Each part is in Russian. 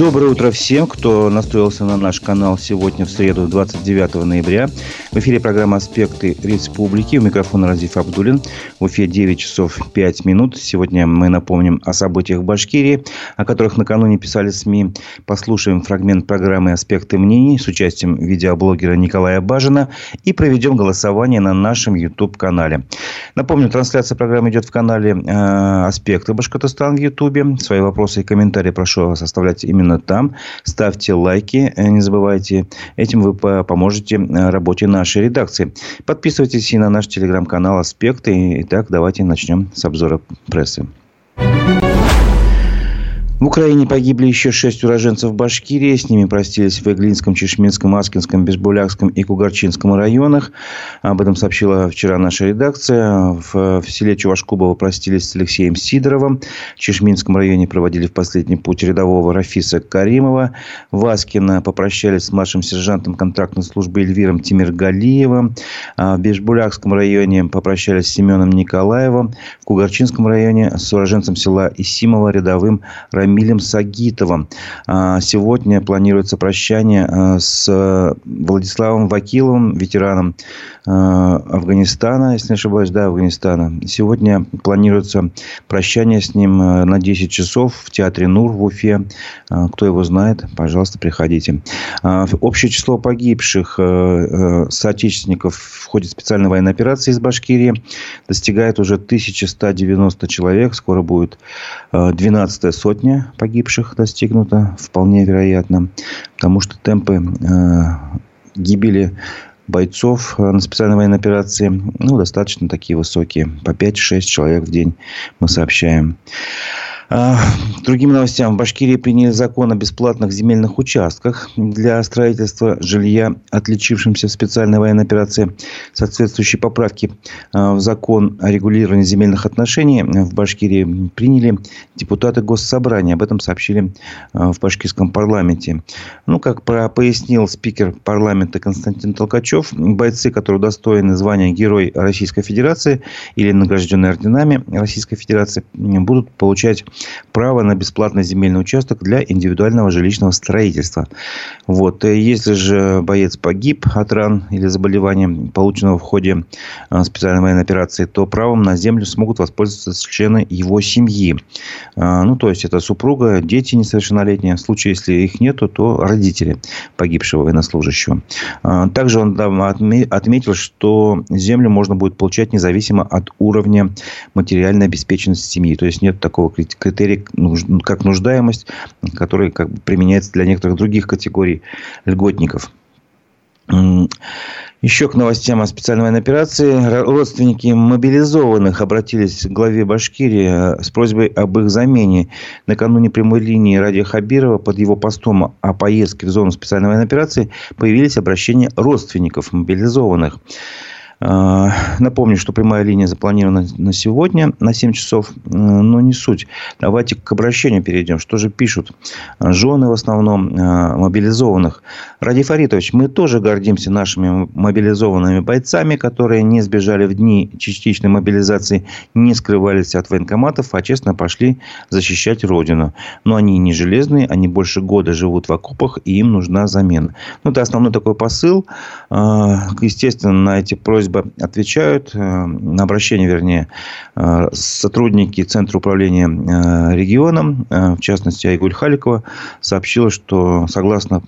Доброе утро всем, кто настроился на наш канал сегодня в среду, 29 ноября. В эфире программа «Аспекты республики». У микрофона Разиф Абдулин. В эфире 9 часов 5 минут. Сегодня мы напомним о событиях в Башкирии, о которых накануне писали СМИ. Послушаем фрагмент программы «Аспекты мнений» с участием видеоблогера Николая Бажина и проведем голосование на нашем YouTube-канале. Напомню, трансляция программы идет в канале э, «Аспекты Башкортостан» в YouTube. Свои вопросы и комментарии прошу вас оставлять именно именно там. Ставьте лайки, э, не забывайте. Этим вы поможете э, работе нашей редакции. Подписывайтесь и на наш телеграм-канал «Аспекты». Итак, давайте начнем с обзора прессы. В Украине погибли еще шесть уроженцев Башкирии. С ними простились в Иглинском, Чешминском, Аскинском, Безбулякском и Кугарчинском районах. Об этом сообщила вчера наша редакция. В, в селе Чувашкубово простились с Алексеем Сидоровым. В Чешминском районе проводили в последний путь рядового Рафиса Каримова. В Аскино попрощались с младшим сержантом контрактной службы Эльвиром Тимиргалиевым. А в Безбулякском районе попрощались с Семеном Николаевым. В Кугарчинском районе с уроженцем села Исимова рядовым Рамилем Рамилем Сагитовым. А, сегодня планируется прощание а, с Владиславом Вакиловым, ветераном а, Афганистана, если не ошибаюсь, да, Афганистана. Сегодня планируется прощание с ним на 10 часов в театре Нур в Уфе. Кто его знает, пожалуйста, приходите. Общее число погибших соотечественников в ходе специальной военной операции из Башкирии достигает уже 1190 человек. Скоро будет 12 сотня погибших достигнуто, вполне вероятно, потому что темпы э, гибели бойцов э, на специальной военной операции ну, достаточно такие высокие. По 5-6 человек в день мы сообщаем. Другим новостям. В Башкирии приняли закон о бесплатных земельных участках для строительства жилья, отличившимся в специальной военной операции. Соответствующие поправки а, в закон о регулировании земельных отношений в Башкирии приняли депутаты Госсобрания. Об этом сообщили а, в башкирском парламенте. Ну, как пояснил спикер парламента Константин Толкачев, бойцы, которые удостоены звания Герой Российской Федерации или награжденные орденами Российской Федерации, будут получать право на бесплатный земельный участок для индивидуального жилищного строительства. Вот. Если же боец погиб от ран или заболевания, полученного в ходе а, специальной военной операции, то правом на землю смогут воспользоваться члены его семьи. А, ну, то есть, это супруга, дети несовершеннолетние. В случае, если их нету, то родители погибшего военнослужащего. Также он отметил, что землю можно будет получать независимо от уровня материальной обеспеченности семьи. То есть, нет такого критерия критерий, как нуждаемость, который как бы применяется для некоторых других категорий льготников. Еще к новостям о специальной военной операции. Родственники мобилизованных обратились к главе Башкирии э, с просьбой об их замене. Накануне прямой линии Ради Хабирова под его постом о поездке в зону специальной военной операции появились обращения родственников мобилизованных. А, напомню, что прямая линия запланирована на сегодня на 7 часов, но не суть. Давайте к обращению перейдем. Что же пишут жены в основном а, мобилизованных? Ради Фаритович, мы тоже гордимся нашими мобилизованными бойцами, которые не сбежали в дни частичной мобилизации, не скрывались от военкоматов, а честно пошли защищать Родину. Но они не железные, они больше года живут в окопах, и им нужна замена. Ну, это основной такой посыл. А, естественно, на эти просьбы просьба отвечают, э, на обращение, вернее, э, сотрудники Центра управления э, регионом, в частности, Айгуль Халикова, сообщила, что согласно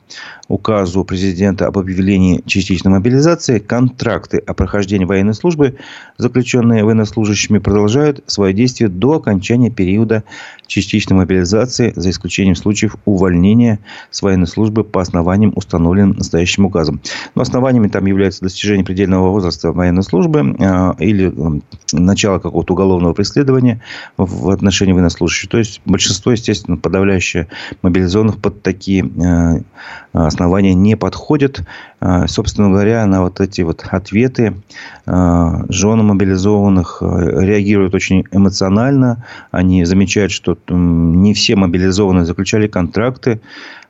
указу президента об объявлении частичной мобилизации, контракты о прохождении военной службы, заключенные военнослужащими, продолжают свое действие до окончания периода частичной мобилизации, за исключением случаев увольнения с военной службы по основаниям, установленным настоящим указом. Но основаниями там являются достижение предельного возраста военной службы э, или начало какого-то уголовного преследования в отношении военнослужащих. То есть большинство, естественно, подавляющее мобилизованных под такие э, основания не подходят. Собственно говоря, на вот эти вот ответы жены мобилизованных реагируют очень эмоционально. Они замечают, что не все мобилизованные заключали контракты.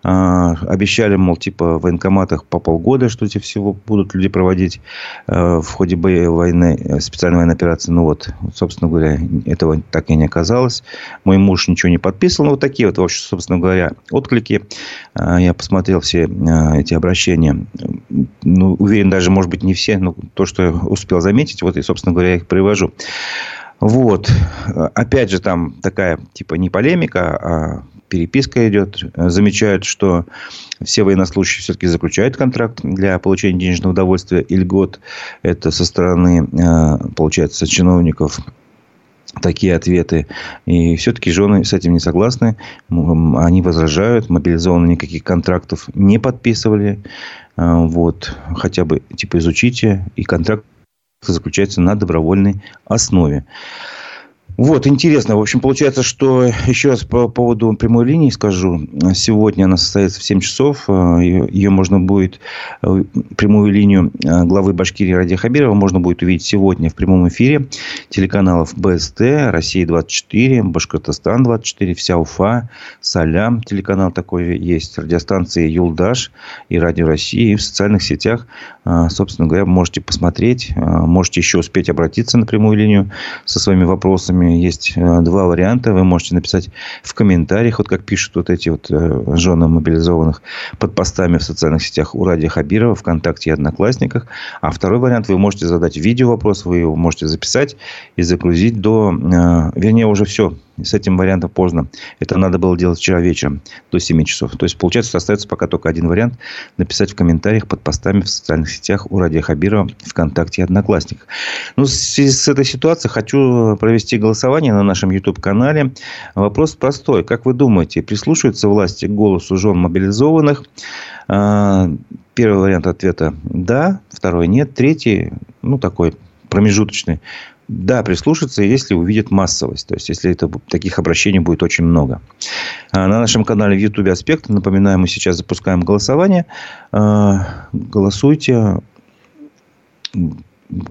Обещали, мол, типа в военкоматах по полгода, что эти всего будут люди проводить э, в ходе войны, э, специальной военной операции. Ну вот, собственно говоря, этого так и не оказалось. Мой муж ничего не подписывал. Ну, вот такие вот, собственно говоря, отклики. Я посмотрел все э, эти обращения. Ну, уверен, даже, может быть, не все, но то, что я успел заметить, вот и, собственно говоря, я их привожу. Вот. Опять же, там такая, типа, не полемика, а переписка идет. Замечают, что все военнослужащие все-таки заключают контракт для получения денежного удовольствия и льгот. Это со стороны, э, получается, чиновников такие ответы. И все-таки жены с этим не согласны. Они возражают. Мобилизованные никаких контрактов не подписывали. Э, вот. Хотя бы типа изучите. И контракт заключается на добровольной основе. Вот, интересно. В общем, получается, что еще раз по поводу прямой линии скажу. Сегодня она состоится в 7 часов. Ее, ее можно будет, э, прямую линию э, главы Башкирии Ради Хабирова можно будет увидеть сегодня в прямом эфире телеканалов БСТ, Россия-24, Башкортостан-24, Вся Уфа, Салям, телеканал такой есть, радиостанции Юлдаш и Радио России. И в социальных сетях, э, собственно говоря, можете посмотреть, можете еще успеть обратиться на прямую линию со своими вопросами есть э, два варианта. Вы можете написать в комментариях, вот как пишут вот эти вот э, жены мобилизованных под постами в социальных сетях у Ради Хабирова, ВКонтакте и Одноклассниках. А второй вариант, вы можете задать видео вопрос, вы его можете записать и загрузить до... Э, вернее, уже все, с этим вариантом поздно. Это надо было делать вчера вечером до 7 часов. То есть, получается, остается пока только один вариант. Написать в комментариях под постами в социальных сетях у Радия Хабирова, ВКонтакте и Одноклассниках. Ну, в связи с этой ситуацией хочу провести голосование на нашем YouTube-канале. Вопрос простой. Как вы думаете, прислушиваются власти к голосу жен мобилизованных? А, первый вариант ответа – да. Второй – нет. Третий, ну, такой промежуточный да, прислушаться, если увидят массовость. То есть, если это, таких обращений будет очень много. А на нашем канале в YouTube «Аспект», напоминаю, мы сейчас запускаем голосование. А, голосуйте.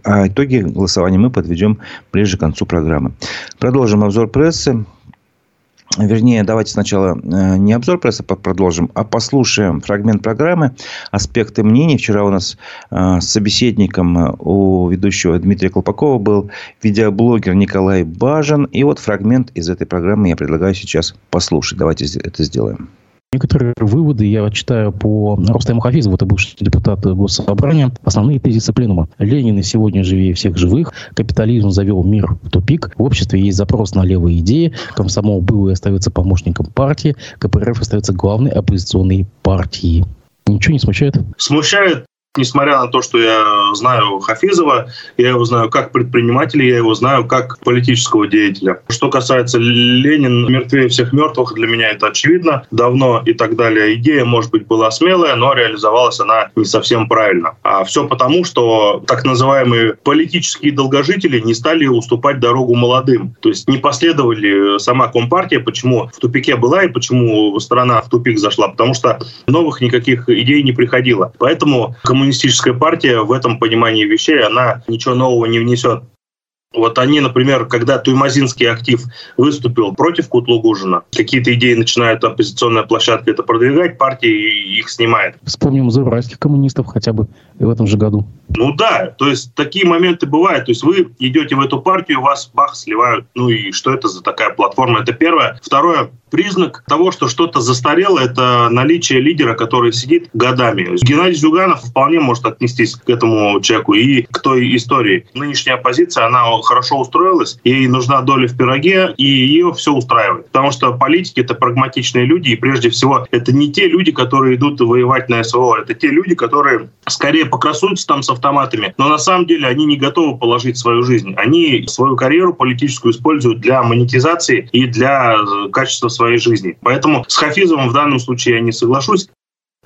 А итоги голосования мы подведем ближе к концу программы. Продолжим обзор прессы. Вернее, давайте сначала э, не обзор прессы продолжим, а послушаем фрагмент программы «Аспекты мнений». Вчера у нас э, с собеседником э, у ведущего Дмитрия Колпакова был видеоблогер Николай Бажин. И вот фрагмент из этой программы я предлагаю сейчас послушать. Давайте это сделаем. Некоторые выводы я читаю по Рустему Хафизову, это бывший депутат Госсобрания. Основные тезисы пленума. Ленин и сегодня живее всех живых. Капитализм завел мир в тупик. В обществе есть запрос на левые идеи. Комсомол был и остается помощником партии. КПРФ остается главной оппозиционной партией. Ничего не смущает? Смущает Несмотря на то, что я знаю Хафизова, я его знаю как предпринимателя, я его знаю как политического деятеля. Что касается Ленин мертвее всех мертвых, для меня это очевидно давно и так далее. Идея, может быть, была смелая, но реализовалась она не совсем правильно. А все потому, что так называемые политические долгожители не стали уступать дорогу молодым. То есть не последовали сама Компартия, почему в тупике была и почему страна в тупик зашла. Потому что новых никаких идей не приходило. Поэтому коммунистическая партия в этом понимании вещей, она ничего нового не внесет. Вот они, например, когда Туймазинский актив выступил против Кутлугужина, какие-то идеи начинает оппозиционная площадка это продвигать, партия их снимает. Вспомним зарайских коммунистов хотя бы в этом же году. Ну да, то есть такие моменты бывают. То есть вы идете в эту партию, вас бах сливают. Ну и что это за такая платформа? Это первое. Второе, признак того, что что-то застарело, это наличие лидера, который сидит годами. Геннадий Зюганов вполне может отнестись к этому человеку и к той истории. Нынешняя оппозиция, она хорошо устроилась, ей нужна доля в пироге, и ее все устраивает. Потому что политики — это прагматичные люди, и прежде всего это не те люди, которые идут воевать на СВО, это те люди, которые скорее покрасуются там с автоматами, но на самом деле они не готовы положить свою жизнь. Они свою карьеру политическую используют для монетизации и для э, качества своей жизни. Поэтому с Хафизовым в данном случае я не соглашусь.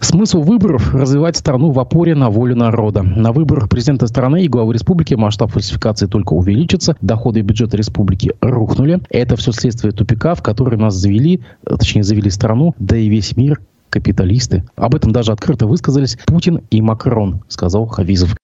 Смысл выборов – развивать страну в опоре на волю народа. На выборах президента страны и главы республики масштаб фальсификации только увеличится, доходы бюджета республики рухнули. Это все следствие тупика, в который нас завели, точнее завели страну, да и весь мир капиталисты. Об этом даже открыто высказались Путин и Макрон, сказал Хавизов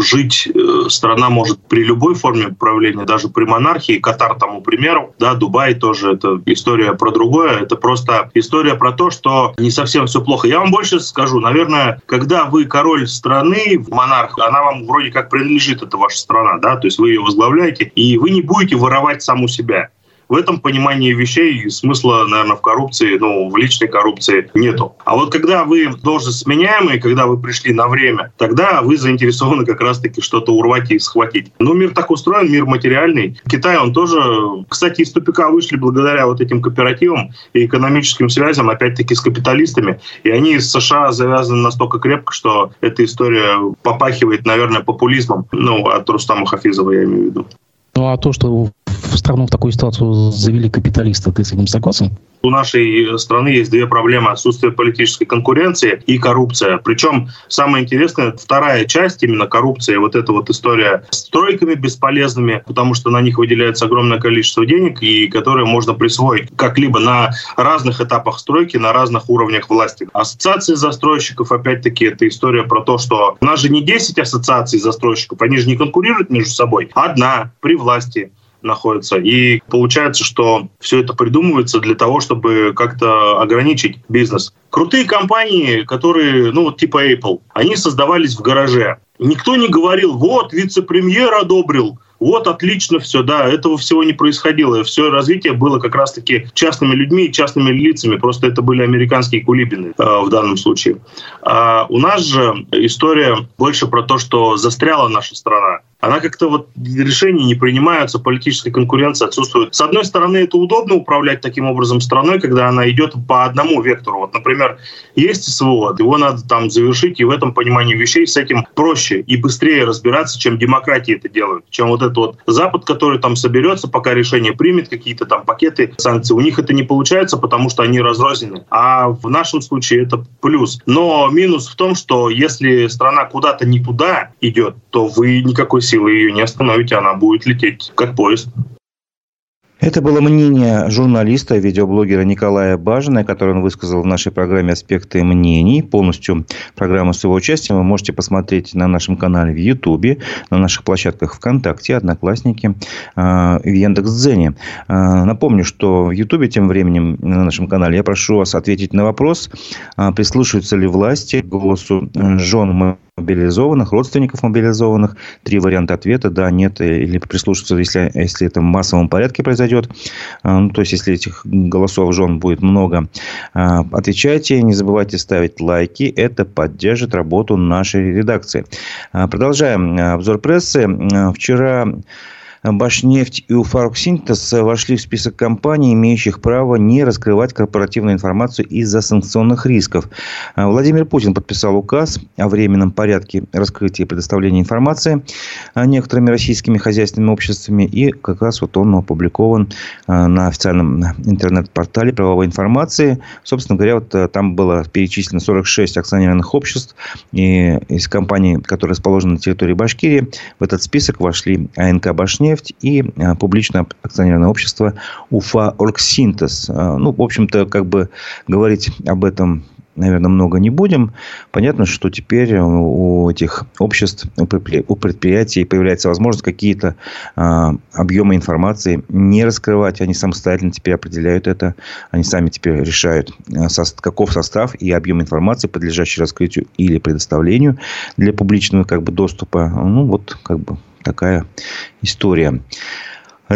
жить э, страна может при любой форме правления, даже при монархии. Катар тому примеру, да, Дубай тоже это история про другое. Это просто история про то, что не совсем все плохо. Я вам больше скажу, наверное, когда вы король страны, монарх, она вам вроде как принадлежит, это ваша страна, да, то есть вы ее возглавляете, и вы не будете воровать саму себя. В этом понимании вещей смысла, наверное, в коррупции, ну, в личной коррупции нету. А вот когда вы должность сменяемые, когда вы пришли на время, тогда вы заинтересованы как раз-таки что-то урвать и схватить. Но мир так устроен, мир материальный. Китай, он тоже, кстати, из тупика вышли благодаря вот этим кооперативам и экономическим связям, опять-таки, с капиталистами. И они с США завязаны настолько крепко, что эта история попахивает, наверное, популизмом. Ну, от Рустама Хафизова я имею в виду. Ну, а то, что в страну в такую ситуацию завели капиталисты, ты с этим согласен? У нашей страны есть две проблемы. Отсутствие политической конкуренции и коррупция. Причем самое интересное, вторая часть именно коррупции, вот эта вот история с стройками бесполезными, потому что на них выделяется огромное количество денег, и которые можно присвоить как-либо на разных этапах стройки, на разных уровнях власти. Ассоциации застройщиков, опять-таки, это история про то, что у нас же не 10 ассоциаций застройщиков, они же не конкурируют между собой. Одна при власти находится. И получается, что все это придумывается для того, чтобы как-то ограничить бизнес. Крутые компании, которые, ну вот типа Apple, они создавались в гараже. Никто не говорил, вот, вице-премьер одобрил, вот, отлично все, да, этого всего не происходило. Все развитие было как раз-таки частными людьми и частными лицами. Просто это были американские кулибины э, в данном случае. А у нас же история больше про то, что застряла наша страна она как-то вот решения не принимаются, политическая конкуренция отсутствует. С одной стороны, это удобно управлять таким образом страной, когда она идет по одному вектору. Вот, например, есть СВО, его надо там завершить, и в этом понимании вещей с этим проще и быстрее разбираться, чем демократии это делают, чем вот этот вот Запад, который там соберется, пока решение примет, какие-то там пакеты санкций. У них это не получается, потому что они разрознены. А в нашем случае это плюс. Но минус в том, что если страна куда-то не туда идет, то вы никакой силы ее не остановите, она будет лететь как поезд. Это было мнение журналиста, видеоблогера Николая Бажина, которое он высказал в нашей программе «Аспекты мнений». Полностью программу с его участием вы можете посмотреть на нашем канале в Ютубе, на наших площадках ВКонтакте, Одноклассники, а, в Яндекс.Дзене. А, напомню, что в Ютубе тем временем на нашем канале я прошу вас ответить на вопрос, а, прислушиваются ли власти к голосу жен мобилизованных, родственников мобилизованных. Три варианта ответа. Да, нет. Или прислушаться, если, если это в массовом порядке произойдет. А, ну, то есть, если этих голосов жен будет много. А, отвечайте. Не забывайте ставить лайки. Это поддержит работу нашей редакции. А, продолжаем обзор прессы. Вчера Башнефть и Уфарксинтез вошли в список компаний, имеющих право не раскрывать корпоративную информацию из-за санкционных рисков. Владимир Путин подписал указ о временном порядке раскрытия и предоставления информации некоторыми российскими хозяйственными обществами. И как раз вот он опубликован а, на официальном интернет-портале правовой информации. Собственно говоря, вот э, там было перечислено 46 акционерных обществ и из компаний, которые расположены на территории Башкирии. В этот список вошли АНК «Башнефть», нефть и а, публичное акционерное общество Уфа Оргсинтез. А, ну, в общем-то, как бы говорить об этом наверное, много не будем. Понятно, что теперь у этих обществ, у предприятий появляется возможность какие-то а, объемы информации не раскрывать. Они самостоятельно теперь определяют это. Они сами теперь решают, каков состав и объем информации, подлежащий раскрытию или предоставлению для публичного как бы, доступа. Ну, вот как бы такая история.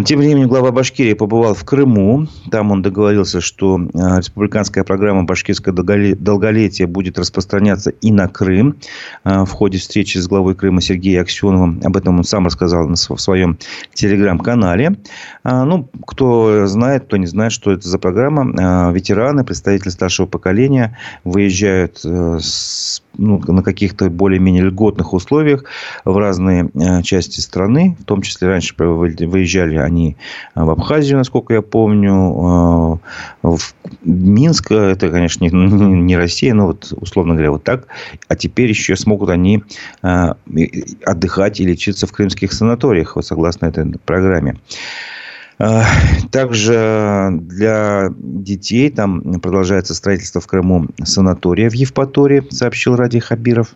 Тем временем глава Башкирии побывал в Крыму. Там он договорился, что э, республиканская программа «Башкирское долголетие» будет распространяться и на Крым. Э, в ходе встречи с главой Крыма Сергеем Аксеновым об этом он сам рассказал в своем телеграм-канале. Э, ну, кто знает, кто не знает, что это за программа. Ветераны, представители старшего поколения выезжают с ну, на каких-то более-менее льготных условиях в разные э, части страны. В том числе раньше выезжали они в Абхазию, насколько я помню, э, в Минск. Это, конечно, не Россия, но вот, условно говоря, вот так. А теперь еще смогут они э, отдыхать и лечиться в крымских санаториях, вот согласно этой программе. Также для детей там продолжается строительство в Крыму санатория в Евпатории, сообщил Ради Хабиров.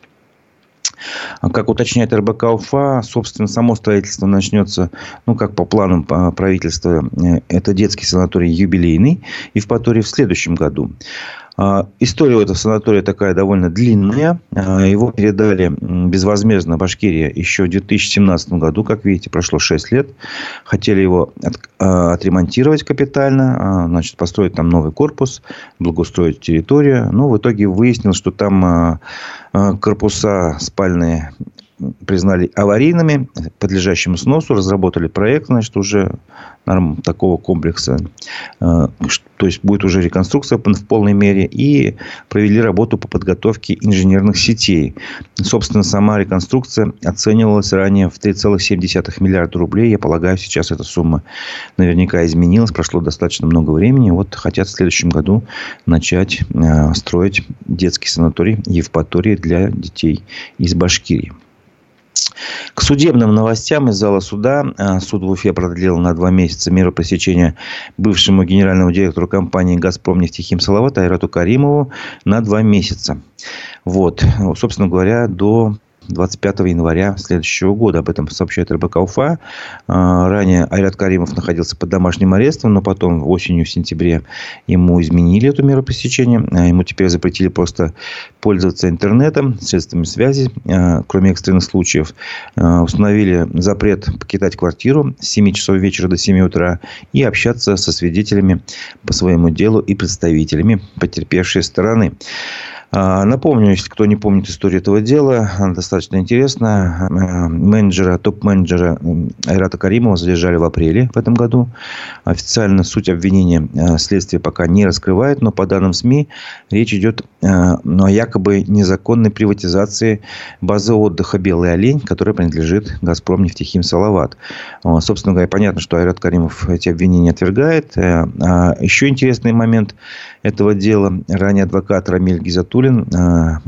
Как уточняет РБК УФА, собственно, само строительство начнется, ну, как по планам правительства, э, это детский санаторий юбилейный, и в Паторе в следующем году. А, история у этого санатория такая довольно длинная. А, его передали безвозмездно Башкирия еще в 2017 году. Как видите, прошло 6 лет. Хотели его от, а, отремонтировать капитально, значит, построить там новый корпус, благоустроить территорию. Но в итоге выяснилось, что там корпуса спальные признали аварийными, подлежащими сносу, разработали проект, значит, уже такого комплекса. Э, то есть, будет уже реконструкция в полной мере. И провели работу по подготовке инженерных сетей. Собственно, сама реконструкция оценивалась ранее в 3,7 миллиарда рублей. Я полагаю, сейчас эта сумма наверняка изменилась. Прошло достаточно много времени. Вот хотят в следующем году начать э, строить детский санаторий Евпатории для детей из Башкирии. К судебным новостям из зала суда. А, суд в Уфе продлил на два месяца меру пресечения бывшему генеральному директору компании «Газпром» нефтехим Салават Айрату Каримову на два месяца. Вот. Собственно говоря, до 25 января следующего года. Об этом сообщает РБК УФА. А, ранее Айрат Каримов находился под домашним арестом, но потом осенью, в сентябре ему изменили эту меру пресечения. А, ему теперь запретили просто пользоваться интернетом, средствами связи, а, кроме экстренных случаев. Установили запрет покидать квартиру с 7 часов вечера до 7 утра и общаться со свидетелями по своему делу и представителями потерпевшей стороны. А, напомню, если кто не помнит историю этого дела, она достаточно интересна. А, менеджера, топ-менеджера Айрата Каримова задержали в апреле в этом году. Официально суть обвинения а, следствие пока не раскрывает, но по данным СМИ речь идет о якобы незаконной приватизации базы отдыха «Белый олень», которая принадлежит «Газпром» нефтехим «Салават». Собственно говоря, понятно, что Айрат Каримов эти обвинения отвергает. Э, еще интересный момент этого дела. Ранее адвокат Рамиль Гизатулин э,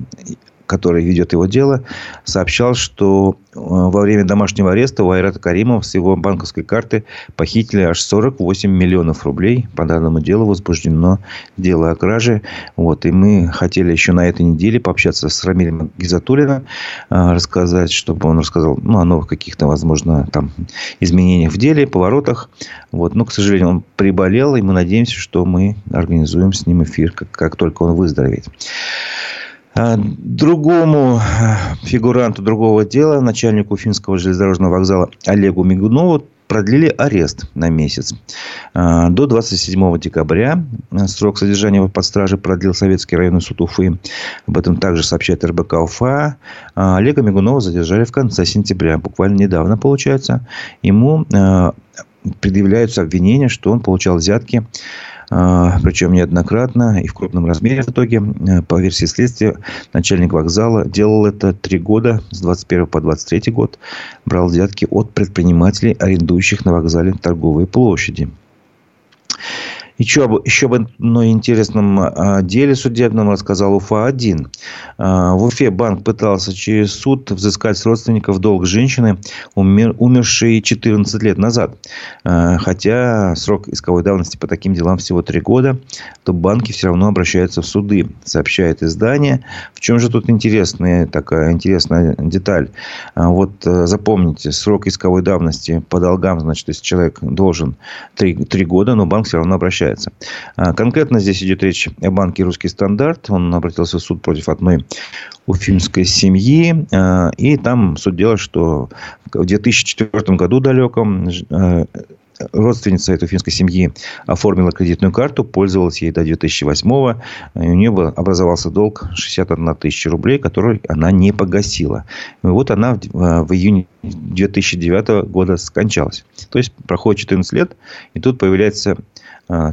который ведет его дело, сообщал, что э, во время домашнего ареста у Айрата Каримова с его банковской карты похитили аж 48 миллионов рублей. По данному делу возбуждено дело о краже. Вот. И мы хотели еще на этой неделе пообщаться с Рамилем Гизатулиным, э, рассказать, чтобы он рассказал ну, о новых каких-то, возможно, там, изменениях в деле, поворотах. Вот. Но, к сожалению, он приболел, и мы надеемся, что мы организуем с ним эфир, как, как только он выздоровеет. А, другому э, фигуранту другого дела, начальнику Уфимского железнодорожного вокзала Олегу Мигунову, продлили арест на месяц. А, до 27 декабря срок содержания под стражей продлил Советский районный суд Уфы. Об этом также сообщает РБК Уфа. Олега Мигунова задержали в конце сентября. Буквально недавно, получается. Ему предъявляются обвинения, что он получал взятки причем неоднократно и в крупном размере в итоге. Э, по версии следствия, начальник вокзала делал это три года, с 21 по 23 год. Брал взятки от предпринимателей, арендующих на вокзале торговые площади. Еще об, еще об одном интересном а, деле судебном рассказал УФА-1. А, в Уфе банк пытался через суд взыскать с родственников долг женщины, умер, умершей 14 лет назад. А, хотя срок исковой давности по таким делам всего 3 года, то банки все равно обращаются в суды, сообщает издание. В чем же тут интересная такая интересная деталь? Вот запомните, срок исковой давности по долгам, значит, если человек должен 3, 3 года, но банк все равно обращается является. А, конкретно здесь идет речь о банке «Русский стандарт». Он обратился в суд против одной уфимской семьи. А, и там суть дела, что в 2004 году далеком а, родственница этой финской семьи оформила кредитную карту, пользовалась ей до 2008-го. И у нее образовался долг 61 тысяча рублей, который она не погасила. И вот она в июне 2009 года скончалась. То есть, проходит 14 лет, и тут появляется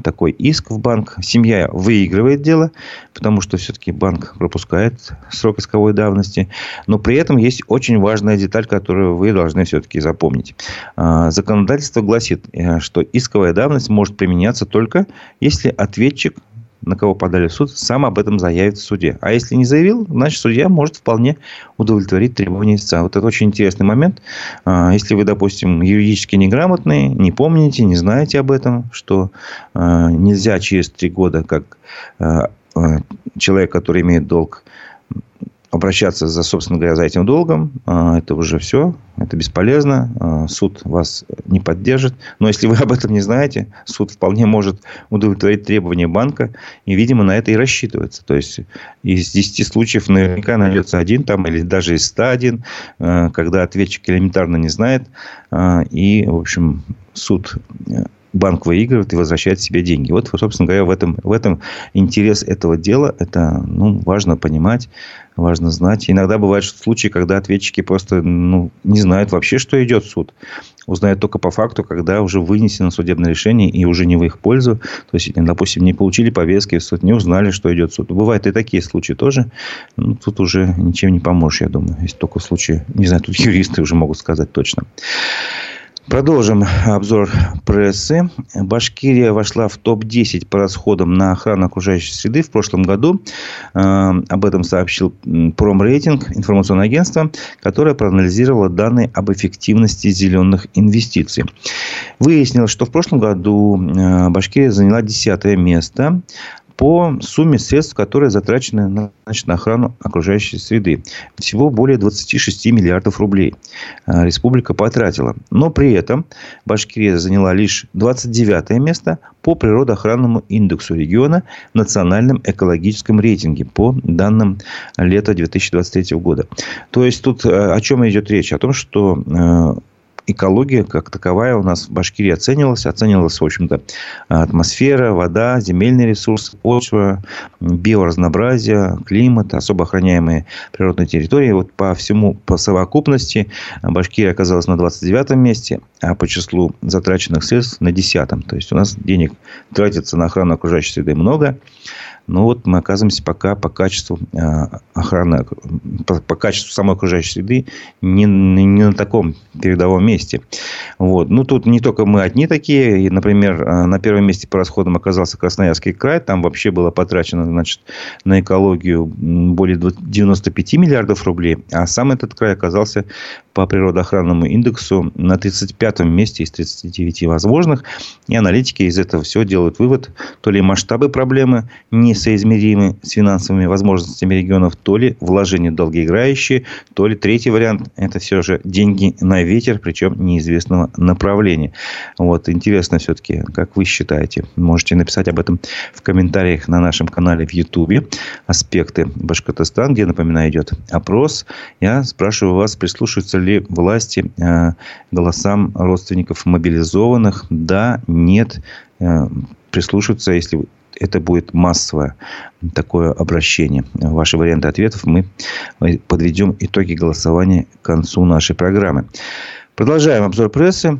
такой иск в банк. Семья выигрывает дело, потому что все-таки банк пропускает срок исковой давности. Но при этом есть очень важная деталь, которую вы должны все-таки запомнить. А, законодательство гласит, э, что исковая давность может применяться только если ответчик на кого подали в суд, сам об этом заявит в суде. А если не заявил, значит, судья может вполне удовлетворить требования истца. Вот это очень интересный момент. А, если вы, допустим, юридически неграмотный, не помните, не знаете об этом, что а, нельзя через три года, как а, человек, который имеет долг, обращаться, за, собственно говоря, за этим долгом, а, это уже все, это бесполезно, а, суд вас не поддержит. Но если вы об этом не знаете, суд вполне может удовлетворить требования банка, и, видимо, на это и рассчитывается. То есть, из 10 случаев наверняка найдется один, там, или даже из 101, а, когда ответчик элементарно не знает, и, в общем, суд банк выигрывает и возвращает себе деньги. Вот, собственно говоря, в этом, в этом интерес этого дела. Это ну, важно понимать, важно знать. Иногда бывают случаи, когда ответчики просто ну, не знают вообще, что идет суд. Узнают только по факту, когда уже вынесено судебное решение и уже не в их пользу. То есть, допустим, не получили повестки в суд, не узнали, что идет суд. Бывают и такие случаи тоже. Ну, тут уже ничем не поможешь, я думаю. Если только в не знаю, тут юристы уже могут сказать точно. Продолжим обзор прессы. Башкирия вошла в топ-10 по расходам на охрану окружающей среды в прошлом году. Э, об этом сообщил Промрейтинг, информационное агентство, которое проанализировало данные об эффективности зеленых инвестиций. Выяснилось, что в прошлом году э, Башкирия заняла 10 место по сумме средств, которые затрачены на, значит, на охрану окружающей среды. Всего более 26 миллиардов рублей э, республика потратила. Но при этом Башкирия заняла лишь 29 место по природоохранному индексу региона в национальном экологическом рейтинге по данным лета 2023 года. То есть тут э, о чем идет речь? О том, что э, экология как таковая у нас в Башкирии оценивалась. Оценивалась, в общем-то, атмосфера, вода, земельные ресурсы, почва, биоразнообразие, климат, особо охраняемые природные территории. Вот по всему, по совокупности Башкирия оказалась на 29 месте, а по числу затраченных средств на 10. То есть, у нас денег тратится на охрану окружающей среды много. Но вот мы оказываемся пока по качеству а, охраны, по, качеству самой окружающей среды не, не на таком передовом месте. Вот. Ну, тут не только мы одни такие. И, например, а, на первом месте по расходам оказался Красноярский край. Там вообще было потрачено значит, на экологию более 95 миллиардов рублей. А сам этот край оказался по природоохранному индексу на 35-м месте из 39 возможных. И аналитики из этого все делают вывод, то ли масштабы проблемы не несоизмеримы с финансовыми возможностями регионов, то ли вложения долгоиграющие, то ли третий вариант – это все же деньги на ветер, причем неизвестного направления. Вот, интересно все-таки, как вы считаете. Можете написать об этом в комментариях на нашем канале в Ютубе. Аспекты Башкортостан, где, напоминаю, идет опрос. Я спрашиваю вас, прислушиваются ли власти э, голосам родственников мобилизованных? Да, нет, э, прислушиваться, если это будет массовое такое обращение. Ваши варианты ответов мы подведем итоги голосования к концу нашей программы. Продолжаем обзор прессы.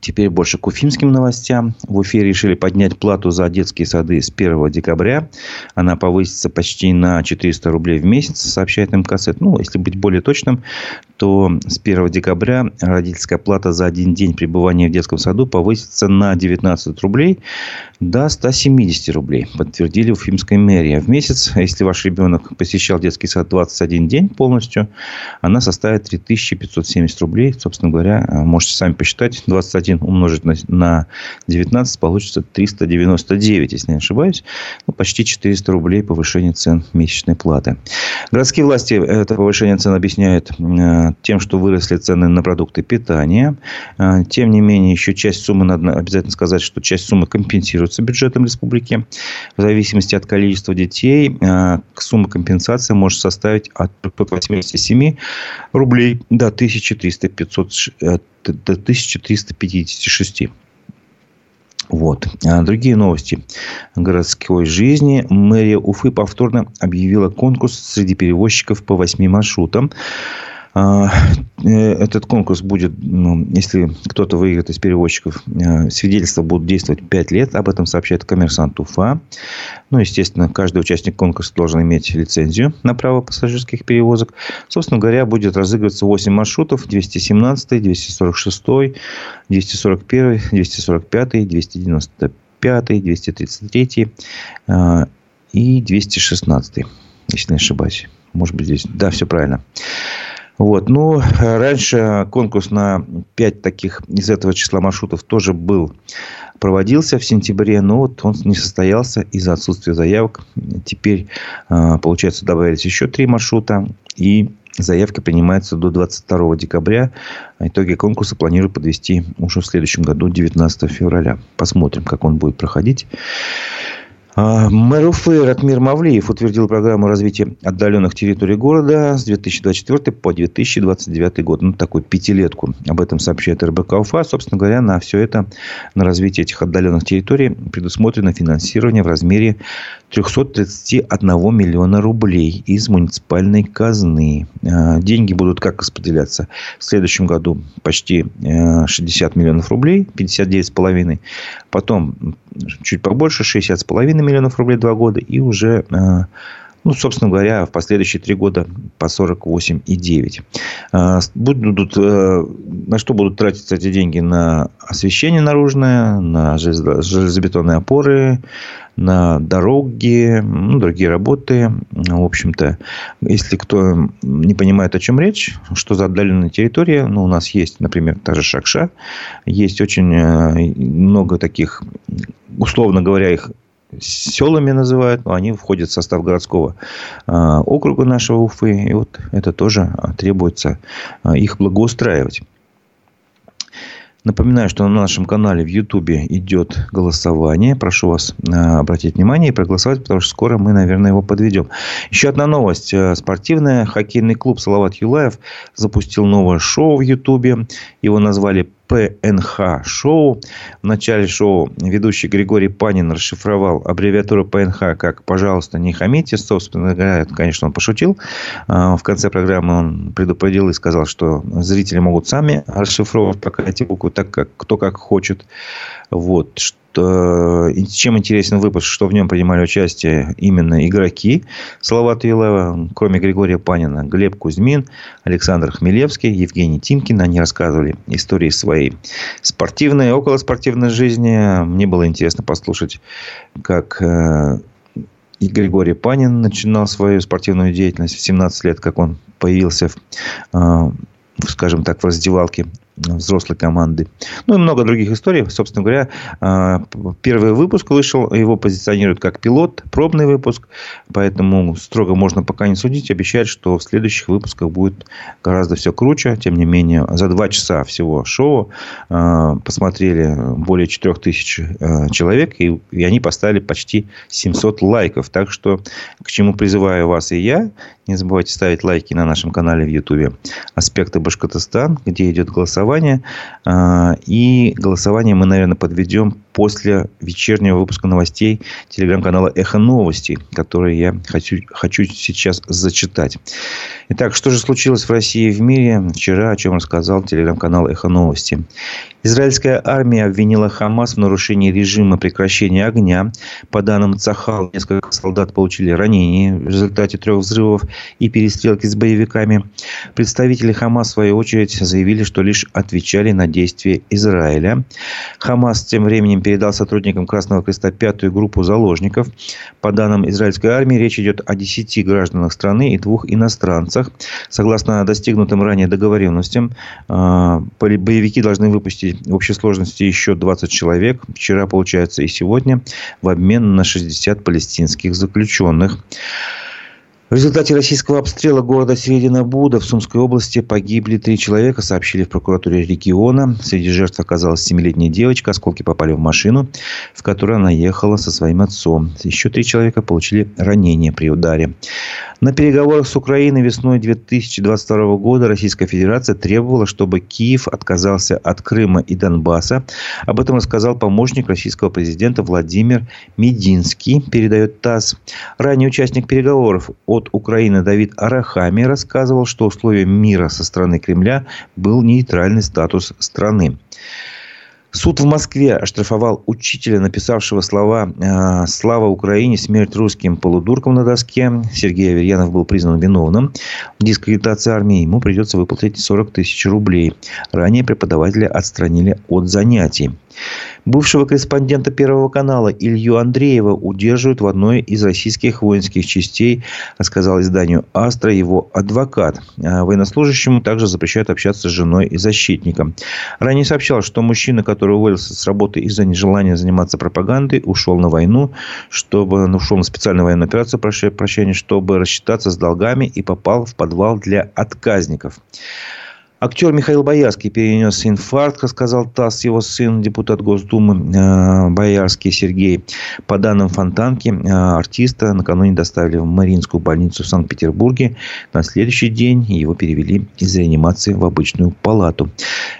Теперь больше к уфимским новостям. В Уфе решили поднять плату за детские сады с 1 декабря. Она повысится почти на 400 рублей в месяц, сообщает МКС. Ну, если быть более точным, то с 1 декабря родительская плата за один день пребывания в детском саду повысится на 19 рублей до 170 рублей, подтвердили Уфимская мэрия. В месяц, если ваш ребенок посещал детский сад 21 день полностью, она составит 3570 рублей. Собственно говоря, можете сами посчитать. 21 умножить на, на 19 получится 399, если не ошибаюсь. Ну, почти 400 рублей повышение цен месячной платы. Городские власти это повышение цен объясняют э, тем, что выросли цены на продукты питания. Э, тем не менее, еще часть суммы, надо обязательно сказать, что часть суммы компенсируется бюджетом республики. В зависимости от количества детей, э, сумма компенсации может составить от 387 рублей до 1300 500, до 1356. Вот. Другие новости городской жизни. Мэрия Уфы повторно объявила конкурс среди перевозчиков по восьми маршрутам. А, э, этот конкурс будет, ну, если кто-то выиграет из перевозчиков, э, свидетельства будут действовать 5 лет. Об этом сообщает коммерсант Уфа. Ну, естественно, каждый участник конкурса должен иметь лицензию на право пассажирских перевозок. Собственно говоря, будет разыгрываться 8 маршрутов. 217, 246, 241, 245, 295 205, 233 э, и 216, если не ошибаюсь. Может быть, здесь. Да, все правильно. Вот. Ну, раньше конкурс на 5 таких из этого числа маршрутов тоже был, проводился в сентябре, но вот он не состоялся из-за отсутствия заявок. Теперь, э, получается, добавились еще три маршрута. И заявки принимаются до 22 декабря. Итоги конкурса планируют подвести уже в следующем году, 19 февраля. Посмотрим, как он будет проходить. А, мэр Уфы Ратмир Мавлиев утвердил программу развития отдаленных территорий города с 2024 по 2029 год. Ну, такую пятилетку. Об этом сообщает РБК Уфа. Собственно говоря, на все это, на развитие этих отдаленных территорий предусмотрено финансирование в размере 331 миллиона рублей из муниципальной казны. А, деньги будут как распределяться? В следующем году почти 60 э, миллионов рублей, 59,5. Потом чуть побольше, 60,5 миллионов рублей два года. И уже, э, ну, собственно говоря, в последующие три года по 48,9. Э, будут, э, на что будут тратиться эти деньги? На освещение наружное, на железобетонные опоры, на дороги, ну, другие работы. В общем-то, если кто не понимает, о чем речь, что за отдаленная территория, ну, у нас есть, например, та же Шакша, есть очень много таких условно говоря, их селами называют, но они входят в состав городского а, округа нашего Уфы. И вот это тоже требуется а, их благоустраивать. Напоминаю, что на нашем канале в Ютубе идет голосование. Прошу вас а, обратить внимание и проголосовать, потому что скоро мы, наверное, его подведем. Еще одна новость. Спортивная. Хоккейный клуб «Салават Юлаев» запустил новое шоу в Ютубе. Его назвали ПНХ шоу. В начале шоу ведущий Григорий Панин расшифровал аббревиатуру ПНХ как «пожалуйста, не хамите». Собственно говоря, конечно, он пошутил. А, в конце программы он предупредил и сказал, что зрители могут сами расшифровывать пока эти буквы так, как кто как хочет. Вот чем интересен выпуск, что в нем принимали участие именно игроки Салавата Юлаева, кроме Григория Панина, Глеб Кузьмин, Александр Хмелевский, Евгений Тимкин. Они рассказывали истории своей спортивной, околоспортивной жизни. Мне было интересно послушать, как э, и Григорий Панин начинал свою спортивную деятельность в 17 лет, как он появился в, э, скажем так, в раздевалке взрослой команды. Ну и много других историй. Собственно говоря, а, первый выпуск вышел, его позиционируют как пилот, пробный выпуск, поэтому строго можно пока не судить. Обещают, что в следующих выпусках будет гораздо все круче. Тем не менее, за два часа всего шоу а, посмотрели более 4000 а, человек, и, и они поставили почти 700 лайков. Так что, к чему призываю вас и я, не забывайте ставить лайки на нашем канале в YouTube «Аспекты Башкортостан», где идет голосование. А, и голосование мы, наверное, подведем после вечернего выпуска новостей телеграм-канала «Эхо новости», который я хочу, хочу сейчас зачитать. Итак, что же случилось в России и в мире? Вчера, о чем рассказал телеграм-канал «Эхо новости». Израильская армия обвинила Хамас в нарушении режима прекращения огня. По данным Цахал, несколько солдат получили ранения в результате трех взрывов и перестрелки с боевиками. Представители Хамас, в свою очередь, заявили, что лишь отвечали на действия Израиля. Хамас тем временем передал сотрудникам Красного Креста пятую группу заложников. По данным израильской армии, речь идет о десяти гражданах страны и двух иностранцах. Согласно достигнутым ранее договоренностям, а, боевики должны выпустить в общей сложности еще 20 человек. Вчера, получается, и сегодня в обмен на 60 палестинских заключенных. В результате российского обстрела города Средина-Буда в Сумской области погибли три человека, сообщили в прокуратуре региона. Среди жертв оказалась семилетняя девочка. Осколки попали в машину, в которой она ехала со своим отцом. Еще три человека получили ранения при ударе. На переговорах с Украиной весной 2022 года Российская Федерация требовала, чтобы Киев отказался от Крыма и Донбасса. Об этом рассказал помощник российского президента Владимир Мединский, передает ТАСС. Ранее участник переговоров от Украины Давид Арахами рассказывал, что условием мира со стороны Кремля был нейтральный статус страны. Суд в Москве оштрафовал учителя, написавшего слова э, «Слава Украине! Смерть русским полудуркам на доске». Сергей Аверьянов был признан виновным в дискредитации армии. Ему придется выплатить 40 тысяч рублей. Ранее преподавателя отстранили от занятий. Бывшего корреспондента Первого канала Илью Андреева удерживают в одной из российских воинских частей, рассказал изданию «Астра» его адвокат. А военнослужащему также запрещают общаться с женой и защитником. Ранее сообщал, что мужчина, который уволился с работы из-за нежелания заниматься пропагандой, ушел на войну, чтобы ну, ушел на специальную военную операцию, прощения, чтобы рассчитаться с долгами и попал в подвал для отказников. Актер Михаил Боярский перенес инфаркт, сказал ТАСС, его сын, депутат Госдумы э, Боярский Сергей. По данным Фонтанки, э, артиста накануне доставили в Мариинскую больницу в Санкт-Петербурге. На следующий день его перевели из реанимации в обычную палату.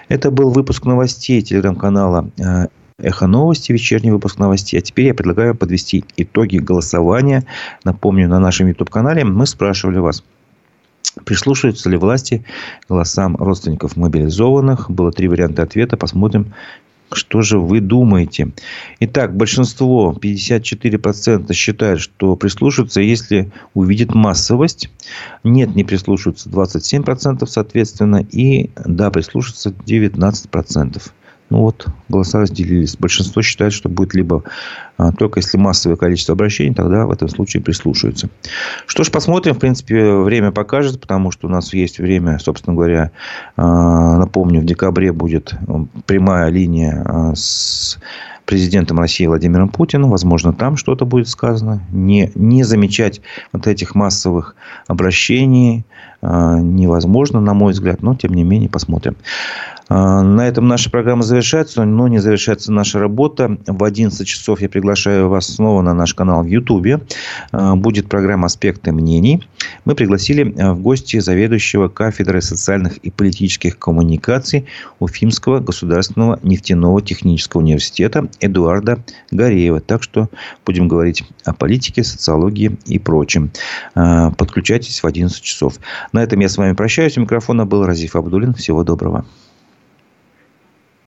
Это был выпуск новостей телеграм-канала э, Эхо новости, вечерний выпуск новостей. А теперь я предлагаю подвести итоги голосования. Напомню, на нашем YouTube-канале мы спрашивали вас, Прислушиваются ли власти голосам родственников мобилизованных? Было три варианта ответа. Посмотрим, что же вы думаете? Итак, большинство, 54% считают, что прислушаются, если увидят массовость. Нет, не прислушиваются 27%, соответственно. И да, прислушаются 19%. Ну вот, голоса разделились. Большинство считает, что будет либо а, только если массовое количество обращений, тогда в этом случае прислушаются. Что ж, посмотрим. В принципе, время покажет, потому что у нас есть время, собственно говоря, а, напомню, в декабре будет прямая линия а, с президентом России Владимиром Путиным. Возможно, там что-то будет сказано. Не, не замечать вот этих массовых обращений невозможно, на мой взгляд. Но, тем не менее, посмотрим. А, на этом наша программа завершается, но не завершается наша работа. В 11 часов я приглашаю вас снова на наш канал в Ютубе. А, будет программа «Аспекты мнений». Мы пригласили а, в гости заведующего кафедрой социальных и политических коммуникаций Уфимского государственного нефтяного технического университета Эдуарда Гореева. Так что будем говорить о политике, социологии и прочем. Подключайтесь в 11 часов. На этом я с вами прощаюсь. У микрофона был Разиф Абдулин. Всего доброго.